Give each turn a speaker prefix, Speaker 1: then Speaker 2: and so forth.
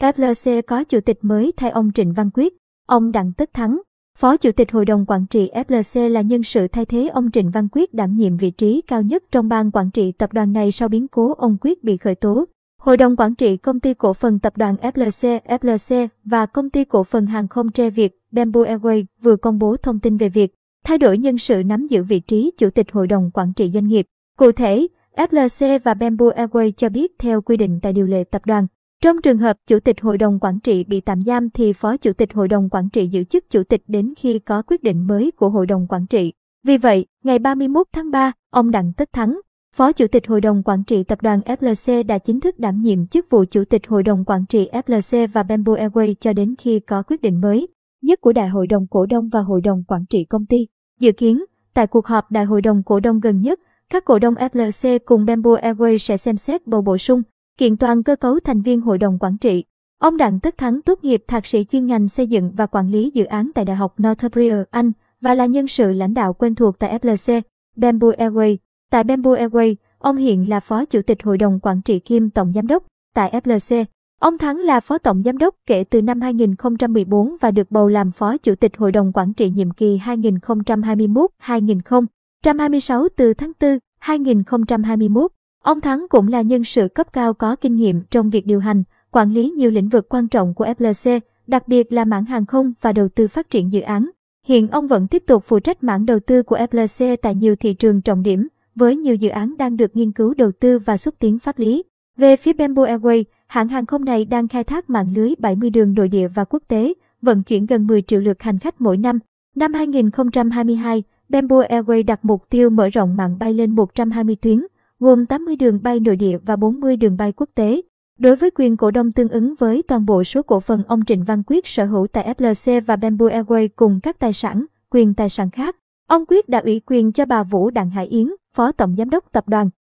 Speaker 1: FLC có chủ tịch mới thay ông Trịnh Văn Quyết, ông Đặng Tất Thắng. Phó Chủ tịch Hội đồng Quản trị FLC là nhân sự thay thế ông Trịnh Văn Quyết đảm nhiệm vị trí cao nhất trong ban quản trị tập đoàn này sau biến cố ông Quyết bị khởi tố. Hội đồng Quản trị Công ty Cổ phần Tập đoàn FLC, FLC và Công ty Cổ phần Hàng không Tre Việt, Bamboo Airways vừa công bố thông tin về việc thay đổi nhân sự nắm giữ vị trí Chủ tịch Hội đồng Quản trị Doanh nghiệp. Cụ thể, FLC và Bamboo Airways cho biết theo quy định tại điều lệ tập đoàn, trong trường hợp Chủ tịch Hội đồng Quản trị bị tạm giam thì Phó Chủ tịch Hội đồng Quản trị giữ chức Chủ tịch đến khi có quyết định mới của Hội đồng Quản trị. Vì vậy, ngày 31 tháng 3, ông Đặng Tất Thắng, Phó Chủ tịch Hội đồng Quản trị Tập đoàn FLC đã chính thức đảm nhiệm chức vụ Chủ tịch Hội đồng Quản trị FLC và Bamboo Airways cho đến khi có quyết định mới nhất của Đại hội đồng Cổ đông và Hội đồng Quản trị công ty. Dự kiến, tại cuộc họp Đại hội đồng Cổ đông gần nhất, các cổ đông FLC cùng Bamboo Airways sẽ xem xét bầu bổ sung, kiện toàn cơ cấu thành viên Hội đồng Quản trị. Ông Đặng Tất Thắng tốt nghiệp thạc sĩ chuyên ngành xây dựng và quản lý dự án tại Đại học Northumbria, Anh và là nhân sự lãnh đạo quen thuộc tại FLC, Bamboo Airways. Tại Bamboo Airways, ông hiện là Phó Chủ tịch Hội đồng Quản trị kiêm Tổng Giám đốc. Tại FLC, ông Thắng là Phó Tổng Giám đốc kể từ năm 2014 và được bầu làm Phó Chủ tịch Hội đồng Quản trị nhiệm kỳ 2021-2026 từ tháng 4, 2021. Ông Thắng cũng là nhân sự cấp cao có kinh nghiệm trong việc điều hành, quản lý nhiều lĩnh vực quan trọng của FLC, đặc biệt là mảng hàng không và đầu tư phát triển dự án. Hiện ông vẫn tiếp tục phụ trách mảng đầu tư của FLC tại nhiều thị trường trọng điểm, với nhiều dự án đang được nghiên cứu đầu tư và xúc tiến pháp lý. Về phía Bamboo Airways, hãng hàng không này đang khai thác mạng lưới 70 đường nội địa và quốc tế, vận chuyển gần 10 triệu lượt hành khách mỗi năm. Năm 2022, Bamboo Airways đặt mục tiêu mở rộng mạng bay lên 120 tuyến, gồm 80 đường bay nội địa và 40 đường bay quốc tế. Đối với quyền cổ đông tương ứng với toàn bộ số cổ phần ông Trịnh Văn Quyết sở hữu tại FLC và Bamboo Airways cùng các tài sản, quyền tài sản khác, ông Quyết đã ủy quyền cho bà Vũ Đặng Hải Yến, Phó Tổng Giám đốc Tập đoàn,